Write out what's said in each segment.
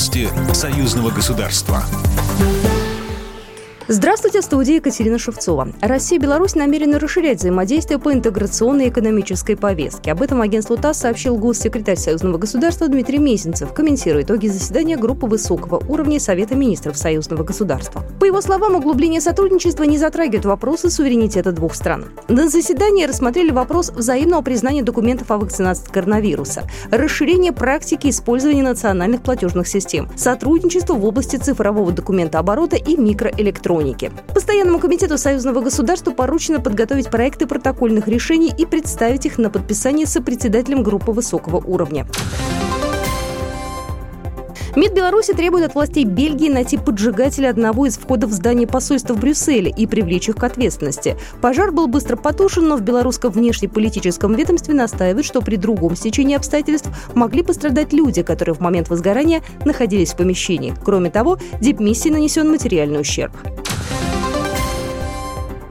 Новости союзного государства. Здравствуйте, в Екатерина Шевцова. Россия и Беларусь намерены расширять взаимодействие по интеграционной и экономической повестке. Об этом агентству ТАСС сообщил госсекретарь Союзного государства Дмитрий Мезенцев, комментируя итоги заседания группы высокого уровня Совета министров Союзного государства. По его словам, углубление сотрудничества не затрагивает вопросы суверенитета двух стран. На заседании рассмотрели вопрос взаимного признания документов о вакцинации от коронавируса, расширение практики использования национальных платежных систем, сотрудничество в области цифрового документа оборота и микроэлектроники электроники. Постоянному комитету союзного государства поручено подготовить проекты протокольных решений и представить их на подписание сопредседателем группы высокого уровня. МИД Беларуси требует от властей Бельгии найти поджигателя одного из входов в здание посольства в Брюсселе и привлечь их к ответственности. Пожар был быстро потушен, но в белорусском внешнеполитическом ведомстве настаивают, что при другом стечении обстоятельств могли пострадать люди, которые в момент возгорания находились в помещении. Кроме того, дипмиссии нанесен материальный ущерб.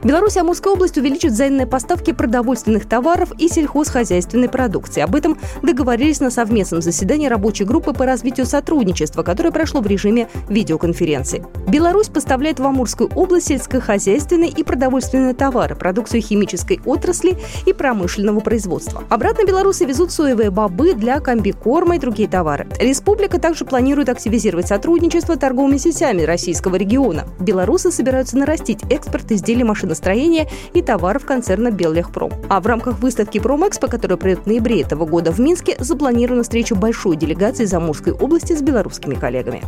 Беларусь и Амурская область увеличат взаимные поставки продовольственных товаров и сельхозхозяйственной продукции. Об этом договорились на совместном заседании рабочей группы по развитию сотрудничества, которое прошло в режиме видеоконференции. Беларусь поставляет в Амурскую область сельскохозяйственные и продовольственные товары, продукцию химической отрасли и промышленного производства. Обратно белорусы везут соевые бобы для комбикорма и другие товары. Республика также планирует активизировать сотрудничество торговыми сетями российского региона. Белорусы собираются нарастить экспорт изделий машин машиностроения и товаров концерна «Беллехпром». А в рамках выставки «Промэкспо», которая пройдет в ноябре этого года в Минске, запланирована встреча большой делегации из Амурской области с белорусскими коллегами.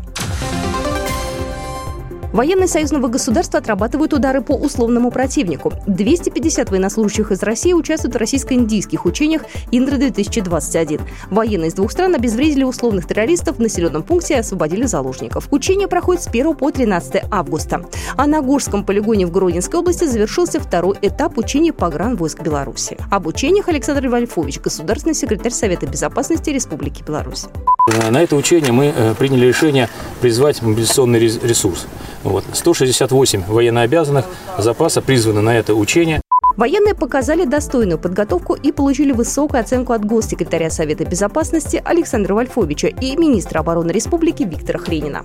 Военные союзного государства отрабатывают удары по условному противнику. 250 военнослужащих из России участвуют в российско-индийских учениях «Индра-2021». Военные из двух стран обезвредили условных террористов в населенном пункте и освободили заложников. Учения проходят с 1 по 13 августа. А на Горском полигоне в Гродненской области завершился второй этап учений погранвойск Беларуси. Об учениях Александр Вольфович, государственный секретарь Совета безопасности Республики Беларусь. На это учение мы э, приняли решение призвать мобилизационный ресурс. Вот. 168 военнообязанных запаса призваны на это учение. Военные показали достойную подготовку и получили высокую оценку от госсекретаря Совета безопасности Александра Вольфовича и министра обороны республики Виктора Хренина.